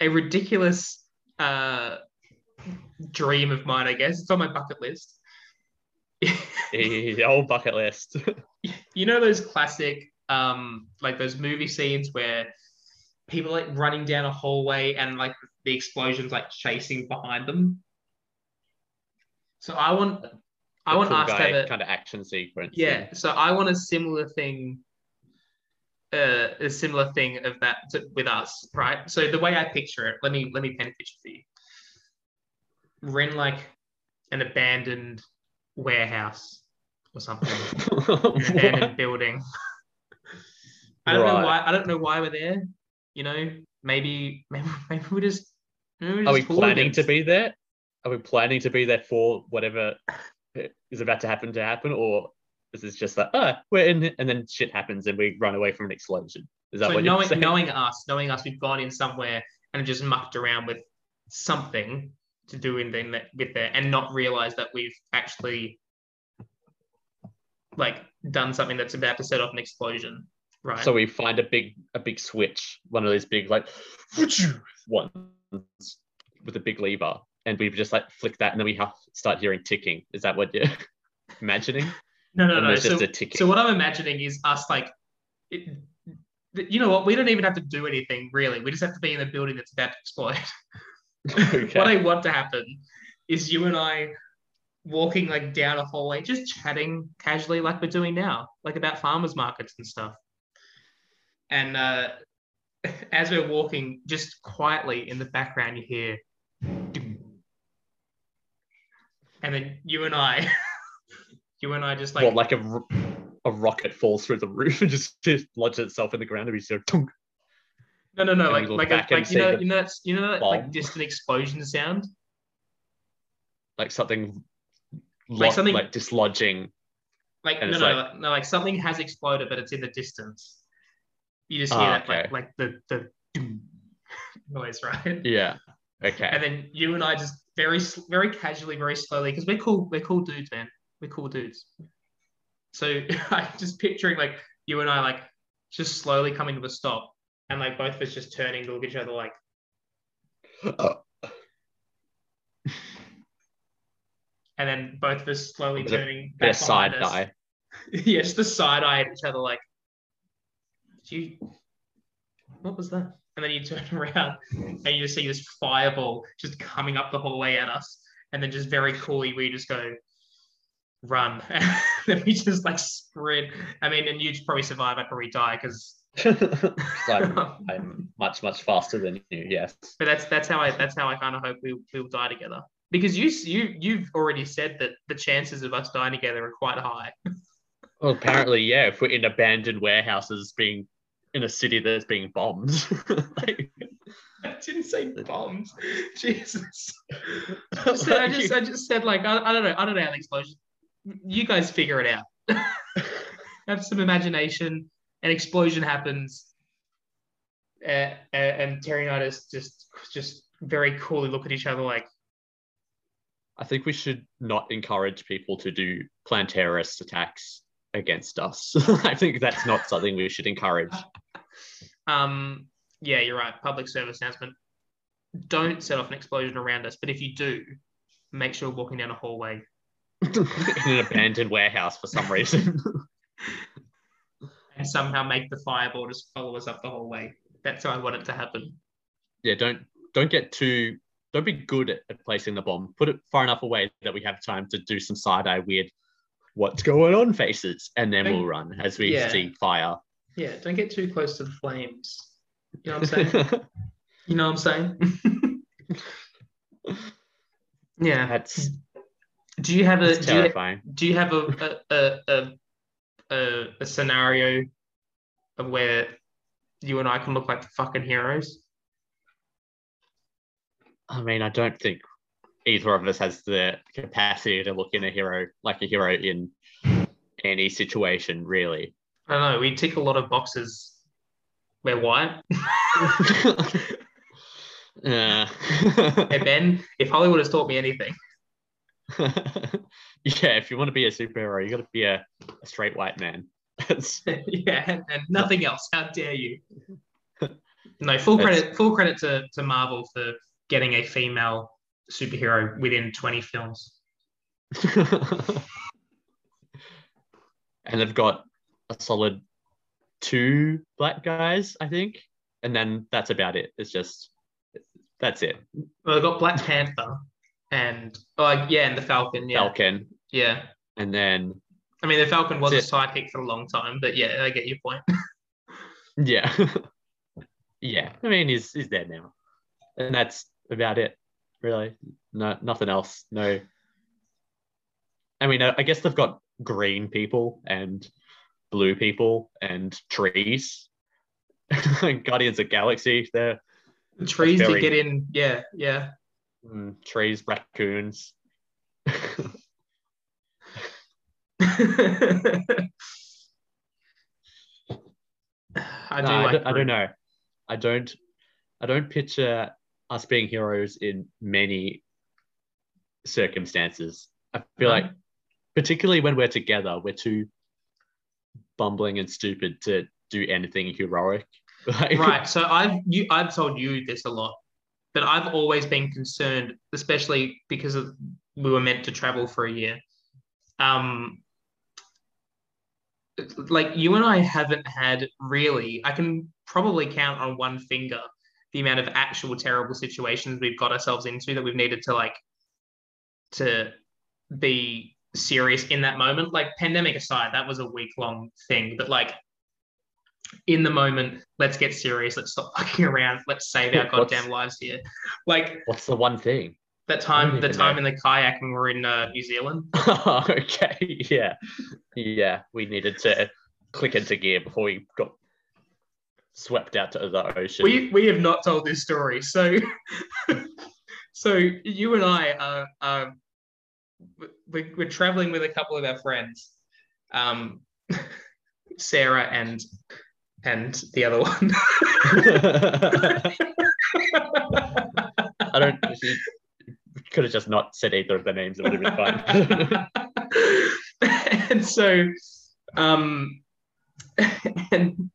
a ridiculous uh, dream of mine, I guess. It's on my bucket list. *laughs* The old bucket list. you know those classic um like those movie scenes where people like running down a hallway and like the explosions like chasing behind them so i want i want us to have a kind of action sequence. yeah so i want a similar thing uh, a similar thing of that to, with us right so the way i picture it let me let me paint a picture for you we're in like an abandoned warehouse or something *laughs* an abandoned building. I don't know why. I don't know why we're there. You know, maybe *laughs* maybe maybe we just. Maybe we're Are we just planning to be there? Are we planning to be there for whatever *laughs* is about to happen to happen, or is this just like, oh, we're in, and then shit happens and we run away from an explosion? Is that So what knowing you're saying? knowing us, knowing us, we've gone in somewhere and just mucked around with something to do in then with there, and not realize that we've actually like done something that's about to set off an explosion. Right. So we find a big a big switch, one of those big like ones with a big lever, and we just like flick that, and then we have start hearing ticking. Is that what you're *laughs* imagining? no, no, and no. So. So what I'm imagining is us like, it, you know what? We don't even have to do anything really. We just have to be in a building that's about to explode. *laughs* *laughs* Okay. what I want to happen is you and I walking like down a hallway, just chatting casually like we're doing now, like about farmers markets and stuff. And uh, *laughs* as we're walking, just quietly in the background, you hear, and then you and I, *laughs* you and I just like What, like a, a rocket falls through the roof and just, *laughs* just lodges itself in the ground and we just go tunk. No, no, no, And like like a, like you know you know that's you know that like bomb. distant explosion sound. like something Like like, something- like dislodging. Like no, no, like- no, like something has exploded, but it's in the distance. You just hear Ah, that like okay. like the the *laughs* noise, right? Yeah. Okay. And then you and I just very very casually, very slowly, because we're cool, we're cool dudes, man. We're cool dudes. So *laughs* I'm just picturing like you and I like just slowly coming to a stop, and like both of us just turning to look at each other like. Oh, *gasps* And then both of us slowly turning back side us. eye. *laughs* yeah, just the side eye at each other, like, did you, what was that? And then you turn *laughs* around and you just see this fireball just coming up the hallway at us. And then just very coolly, we just go, run. *laughs* And then we just like sprint. I mean, and you'd probably survive, I'd probably die because, I'm, *laughs* I'm much much faster than you. Yes. But that's that's how I that's how I kind of hope we we will die together. Because you you you've already said that the chances of us dying together are quite high. Well, apparently, yeah. If we're in abandoned warehouses, being in a city that's being bombed, *laughs* like, I didn't say bombs. Jesus. *laughs* I just, I just, I just said like I, I don't know. I don't know how the explosion. You guys figure it out. *laughs* Have some imagination. An explosion happens, uh, and Terry and I just just just very coolly look at each other like, I think we should not encourage people to do plan terrorist attacks against us. I think that's not something we should encourage. Um, yeah, you're right. Public service announcement. Don't set off an explosion around us, but if you do, make sure you're walking down a hallway. *laughs* in an abandoned warehouse for some reason. *laughs* and somehow make the fireball just follow us up the hallway. That's how I want it to happen. yeah, don't don't get too don't be good at, at placing the bomb. Put it far enough away that we have time to do some side eye weird what's going on faces, and then we'll run as we Yeah. see fire. Yeah, don't get too close to the flames. You know what I'm saying? *laughs* you know what I'm saying? *laughs* yeah. That's, Do you have a do you, terrifying. do you have a a, a, a, a a scenario of where you and I can look like the fucking heroes? I mean, I don't think either of us has the capacity to look in a hero like a hero in any situation, really. I don't know. We tick a lot of boxes. We're white. *laughs* Uh, Hey Ben, if Hollywood has taught me anything, *laughs* yeah, if you want to be a superhero, you got to be a, a straight white man. *laughs* Yeah, and, and nothing else. How dare you? No, full credit, full credit to, to Marvel for getting a female superhero within 20 films. and they've got a solid two black guys, I think, and then that's about it. It's just that's it. Well, they've got Black Panther and oh yeah, and the Falcon. Yeah, Falcon, yeah. and then I mean, the Falcon was a sidekick for a long time, but yeah, I get your point. *laughs* yeah, *laughs* yeah. I mean, he's he's there now, and that's about it. Really, no, nothing else. No. I mean, I I guess they've got green people and blue people and trees. *laughs* Guardians of Galaxy, they're The trees very- to get in. Yeah, yeah. mm, trees, raccoons. *laughs* I do No, I, like don't, I don't know. I don't. I don't picture us being heroes in many circumstances. I feel No. like, particularly when we're together, we're too bumbling and stupid to do anything heroic. *laughs* Right so i've you i've told you this a lot but i've always been concerned especially because of, we were meant to travel for a year um like you and i haven't had really i can probably count on one finger the amount of actual terrible situations we've got ourselves into that we've needed to like to be serious in that moment like pandemic aside that was a week long thing but like in the moment, let's get serious. Let's stop *laughs* fucking around. Let's save our *laughs* What's- goddamn lives here. Like What's the one thing? that time, the time know. in the kayak when we were in uh, New Zealand. *laughs* okay, yeah, yeah. We needed to click into gear before we got swept out to the ocean. We we have not told this story. So so you and I are, are we're, we're traveling with a couple of our friends, um, *laughs* Sarah and and the other one. *laughs* I don't. You could have just not said either of the names. It would have been fine. *laughs* and so um and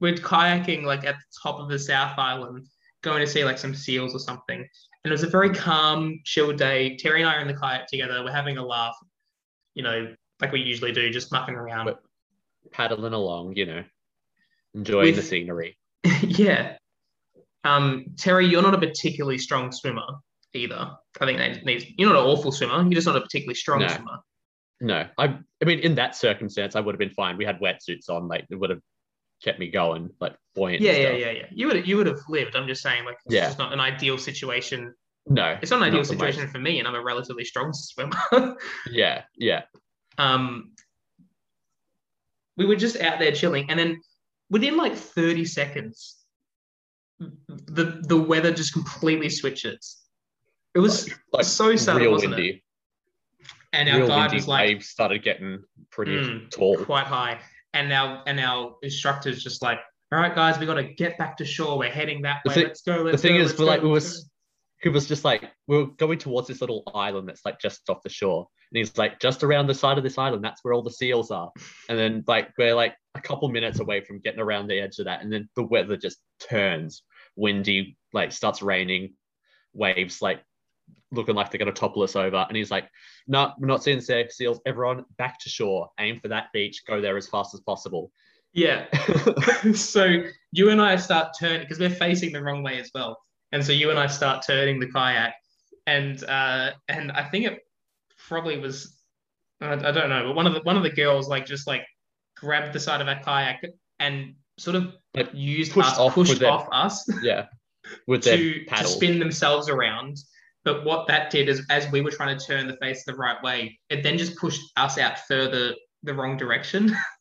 we're kayaking like at the top of the south island going to see like some seals or something and it was a very calm chill day terry and i are in the kayak together we're having a laugh you know like we usually do just mucking around Paddling along, you know, enjoying the scenery. *laughs* yeah um terry you're not a particularly strong swimmer either i think that needs you're not an awful swimmer you're just not a particularly strong No. swimmer No, I. I mean, in that circumstance, I would have been fine. We had wetsuits on, like it would have kept me going, like buoyant. yeah yeah yeah yeah you would you would have lived i'm just saying like it's Yeah. just not an ideal situation No, It's not an ideal Not situation most. for me, and I'm a relatively strong swimmer. *laughs* yeah, yeah. um, we were just out there chilling, and then within like 30 seconds, the the weather just completely switches. It was like so sudden, real wasn't it? and our real guide was like waves started getting pretty Mm, tall. quite high, and our and our instructor's just like, all right, guys, we got to get back to shore. We're heading that way. thing- let's go. The Let's thing go, is, we're like, we was, he was just like, we are going towards this little island that's like just off the shore. And he's like, just around the side of this island, that's where all the seals are. And then like we're like a couple minutes away from getting around the edge of that. And then the weather just turns windy, like starts raining, waves like looking like they're gonna topple us over. And he's like, no, we're not seeing the seals. Everyone back to shore, aim for that beach, go there as fast as possible. Yeah. *laughs* so you and I start turning because we're facing the wrong way as well, and so you and I start turning the kayak, and uh, and I think it probably was I, I don't know, but one of the one of the girls like just like grabbed the side of our kayak and sort of Like, used pushed us, off pushed with their- us yeah. With their *laughs* to, to spin themselves around. But what that did is, as we were trying to turn the face the right way, it then just pushed us out further the wrong direction. *laughs*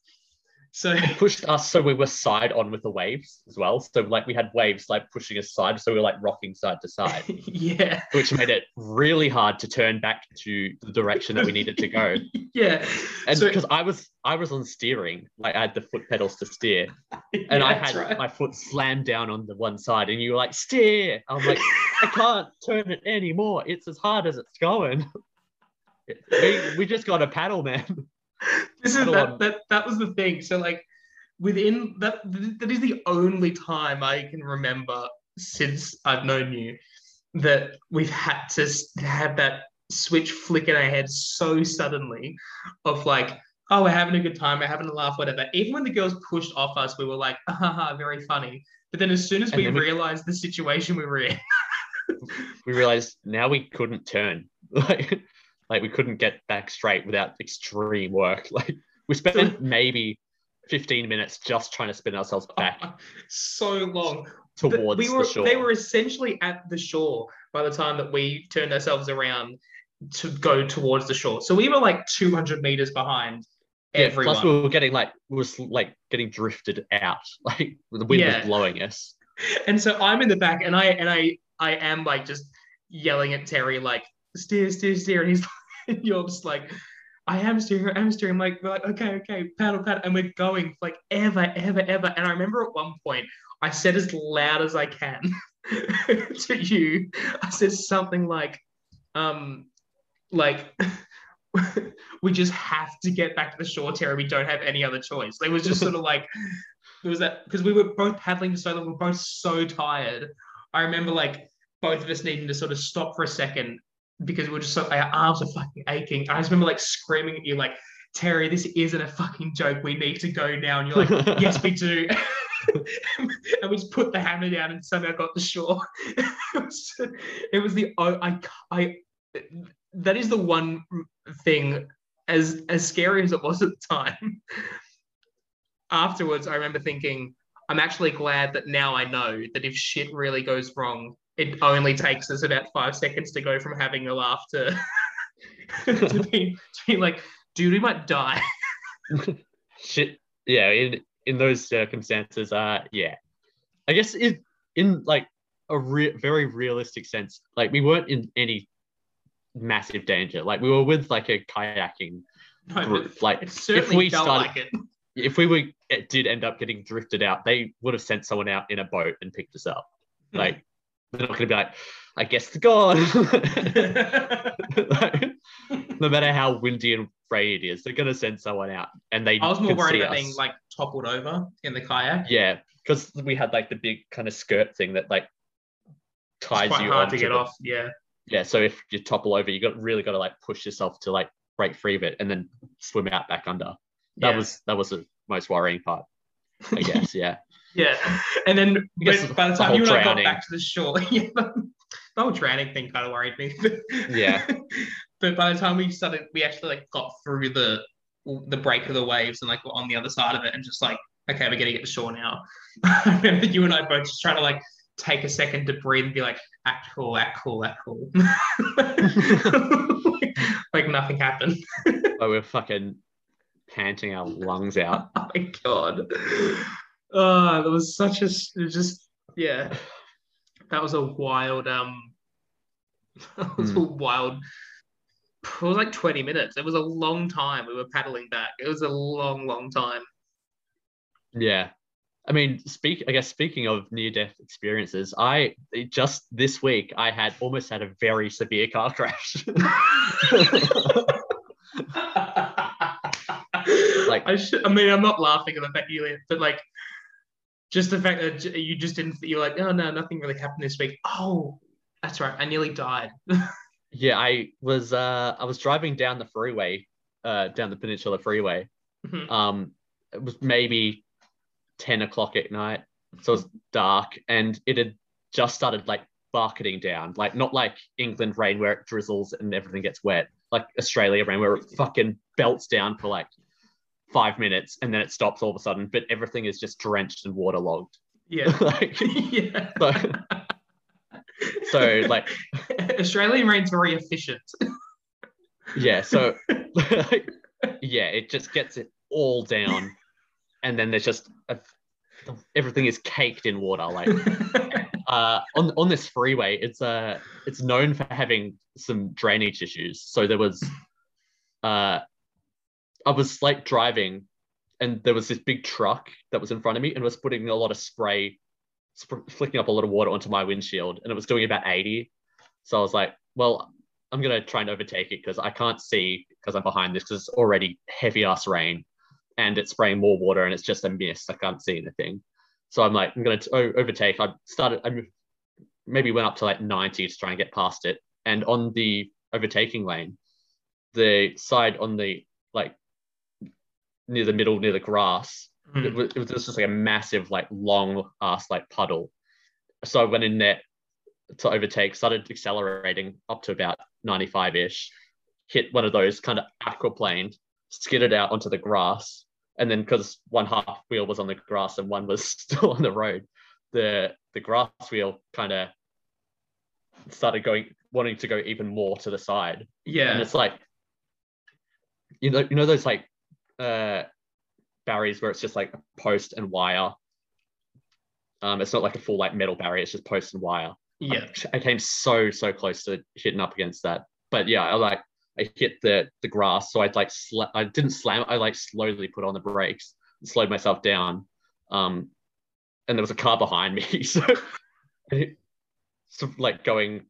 so it pushed us so we were side on with the waves as well. So like we had waves like pushing us side, so we were like rocking side to side, *laughs* yeah, which made it really hard to turn back to the direction that we needed to go. *laughs* yeah. And So- because I was I was on steering, like I had the foot pedals to steer, *laughs* and Yeah, I had right. my foot slammed down on the one side, and you were like steer. I'm like I can't turn it anymore. It's as hard as it's going. We, we just got a paddle, man. *laughs* this is that, that that was the thing. So like within that that is the only time I can remember since I've known you that we've had to have that switch flick in our head so suddenly of like oh we're having a good time we're having a laugh whatever. Even when the girls pushed off us we were like haha *laughs* very funny. But then as soon as And we then we- realized the situation we were in *laughs* we realized now we couldn't turn. Like like we couldn't get back straight without extreme work *laughs* like we spent maybe 15 minutes just trying to spin ourselves back *laughs* so long towards we were, the shore They were essentially at the shore by the time that we turned ourselves around to go towards the shore. So we were like 200 meters behind yeah, everyone. plus we were getting like we was like getting drifted out *laughs* like the wind Yeah. was blowing us and so I'm in the back, and I and I I am like just yelling at Terry like steer, steer, steer, and he's *laughs* and you're just like. I am steering, I am steering. I'm like, like, okay, okay, paddle, paddle. And we're going like ever, ever, ever. And I remember at one point, I said as loud as I can *laughs* to you, I said something like, um, like *laughs* we just have to get back to the shore, Terry. We don't have any other choice. It was just sort of like it was that because we were both paddling so long, we we're both so tired. I remember like both of us needing to sort of stop for a second because we were just so our arms are fucking aching. I just remember like screaming at you like, Terry, this isn't a fucking joke. We need to go now. And you're like, *laughs* yes, we do. *laughs* and we just put the hammer down and somehow got to shore. *laughs* it, was, it was the oh, I I that is the one thing as as scary as it was at the time. Afterwards, I remember thinking, I'm actually glad that now I know that if shit really goes wrong, it only takes us about five seconds to go from having a laugh to *laughs* to be to be like, dude, we might die. *laughs* shit yeah in in those circumstances uh yeah i guess in in like a re- very realistic sense like we weren't in any massive danger like we were with like a kayaking No, group like it certainly we felt started- like it. if we were it did end up getting drifted out they would have sent someone out in a boat and picked us up Hmm. like they're not going to be like i guess gone Like, *laughs* *laughs* no matter how windy and frey it is they're going to send someone out and they I was more worried about us. being like toppled over in the kayak. Yeah, because we had like the big kind of skirt thing that like It's ties quite you hard to get the- off. Yeah. Yeah, so if you topple over, you got really got to like push yourself to like break free of it and then swim out back under. That Yeah. was that was the most worrying part, I guess. *laughs* Yeah, Yeah. And then when- by the the time whole you and I got back to the shore, *laughs* yeah, the whole drowning thing kind of worried me. Yeah. *laughs* but by the time we started, we actually like got through the the break of the waves and like were on the other side of it and just like, okay, we're gonna get to shore now. *laughs* I remember you and I both just trying to like take a second to breathe and be like, act cool, act cool, act cool. like nothing happened. like we're fucking panting our lungs out. Oh my god. Oh, there was such a it was just Yeah. That was a wild um *laughs* that was a wild it was like 20 minutes. It was a long time. We were paddling back. It was a long, long time. Yeah. I mean, speak. I guess speaking of near-death experiences, I just this week I had almost had a very severe car crash. *laughs* *laughs* like I should. I mean, I'm not laughing at the fact you live, but like, just the fact that you just didn't. You're like, oh no, nothing really happened this week. Oh, that's right. I nearly died. *laughs* yeah, I was. Uh, I was driving down the freeway, uh, down the Peninsula Freeway. Mhm. Um, it was maybe ten o'clock at night, so it was dark, and it had just started like bucketing down, like not like England rain where it drizzles and everything gets wet, like Australia rain where it fucking belts down for like five minutes and then it stops all of a sudden, but everything is just drenched and waterlogged. yeah. *laughs* like, *laughs* yeah. so, so like *laughs* Australian rain's very efficient. yeah so like, yeah it just gets it all down and then there's just a, everything is caked in water like uh on on this freeway it's uh it's known for having some drainage issues so there was uh i was like driving and there was this big truck that was in front of me and was putting a lot of spray sp- flicking up a lot of water onto my windshield and it was doing about 80 so i was like well i'm going to try and overtake it because i can't see because i'm behind this because it's already heavy ass rain and it's spraying more water and it's just a mist. I can't see anything. So i'm like i'm going to overtake. I started i maybe went up to like 90 to try and get past it and on the overtaking lane the side on the like near the middle near the grass it, Mm. was, it was just like a massive like long ass like puddle so i went in there to overtake started accelerating up to about 95 ish hit one of those kind of aquaplaned skidded out onto the grass and then because one half wheel was on the grass and one was *laughs* still on the road the the grass wheel kind of started going wanting to go even more to the side Yeah. and it's like you know you know those like uh barriers where it's just like a post and wire. Um it's not like a full like metal barrier it's just post and wire. Yeah. I came so so close to hitting up against that. But yeah I like I hit the the grass so I'd like sla- I didn't slam I like slowly put on the brakes and slowed myself down um and there was a car behind me *laughs* so it, so like going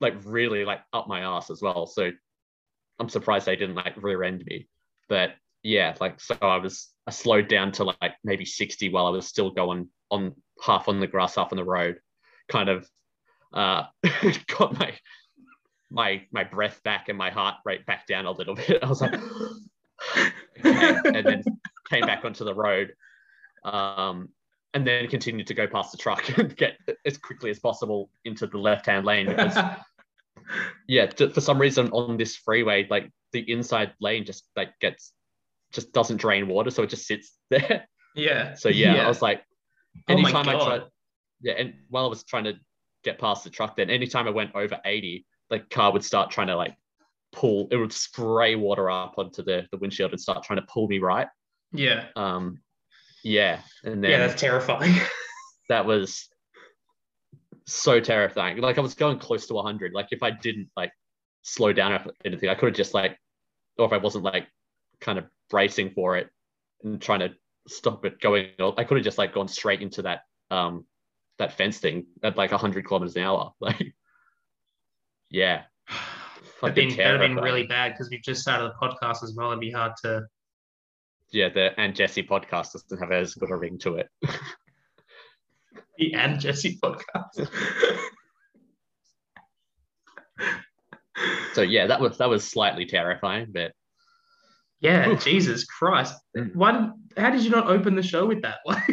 like really like up my ass as well. So I'm surprised they didn't like rear end me. But yeah like so I was I slowed down to like maybe 60 while I was still going on half on the grass half on the road. Kind of uh *laughs* got my my my breath back and my heart rate back down a little bit. *laughs* I was like *gasps* okay and then came back onto the road um and then continued to go past the truck *laughs* and get as quickly as possible into the left hand lane because yeah for some reason on this freeway like the inside lane just like gets just doesn't drain water so it just sits *laughs* there yeah. so yeah, i was like Oh anytime i tried yeah and while i was trying to get past the truck then anytime i went over 80 the car would start trying to like pull it would spray water up onto the, the windshield and start trying to pull me right Yeah. um yeah and then Yeah, that's terrifying. *laughs* that was so terrifying. Like I was going close to 100. Like if I didn't like slow down or anything, I could have just like, or if I wasn't like kind of bracing for it and trying to stop it going, I could have just like gone straight into that um that fence thing at like 100 kilometers an hour. *laughs* Like, yeah, *sighs* That'd been, that'd have been really bad because we've just started the podcast as well. It'd be hard to. yeah. The and Jesse podcast doesn't have as good a ring to it. *laughs* The and Jesse podcast. *laughs* So yeah, that was that was slightly terrifying, but yeah, Jesus Christ. Mm. Why did, how did you not open the show with that? *laughs*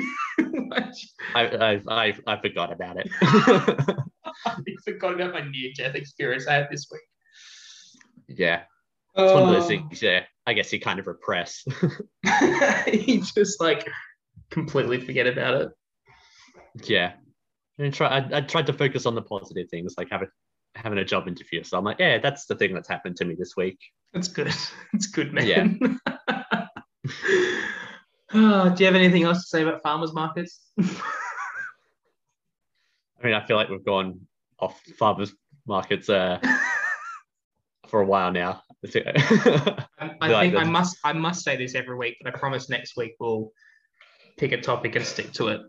Like, I I I, I forgot about it. *laughs* *laughs* I forgot about my near death experience I had this week. yeah. It's one of those Oh. things, yeah. I guess you kind of repress. you just like completely forget about it. yeah. And try I, I tried to focus on the positive things, like having having a job interview. So I'm like, yeah, that's the thing that's happened to me this week. That's good. *laughs* It's good, man. Oh, *laughs* do you have anything else to say about farmers markets? *laughs* I mean, I feel like we've gone off farmers markets uh, for a while now. I, I Like think I must I must say this every week, but I promise next week we'll pick a topic and stick to it.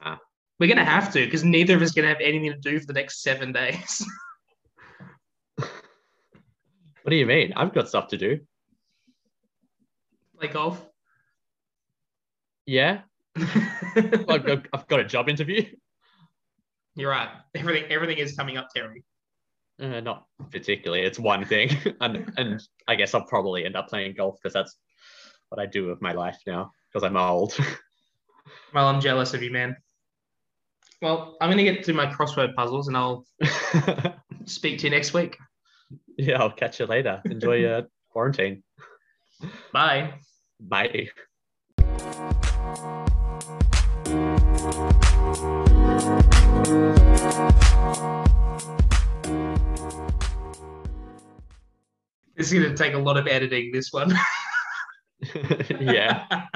Ah. We're gonna have to because neither of us gonna have anything to do for the next seven days. What do you mean? I've got stuff to do. Play golf. Yeah, *laughs* I've got, I've got a job interview. You're right. Everything everything is coming up, Terry. Uh, not particularly. It's one thing, *laughs* and and I guess I'll probably end up playing golf because that's what I do with my life now because I'm old. *laughs* Well, I'm jealous of you, man. Well, I'm gonna get to my crossword puzzles and I'll speak to you next week. *laughs* yeah, I'll catch you later. Enjoy *laughs* your quarantine. Bye. Bye. This is gonna take a lot of editing. This one. *laughs* yeah.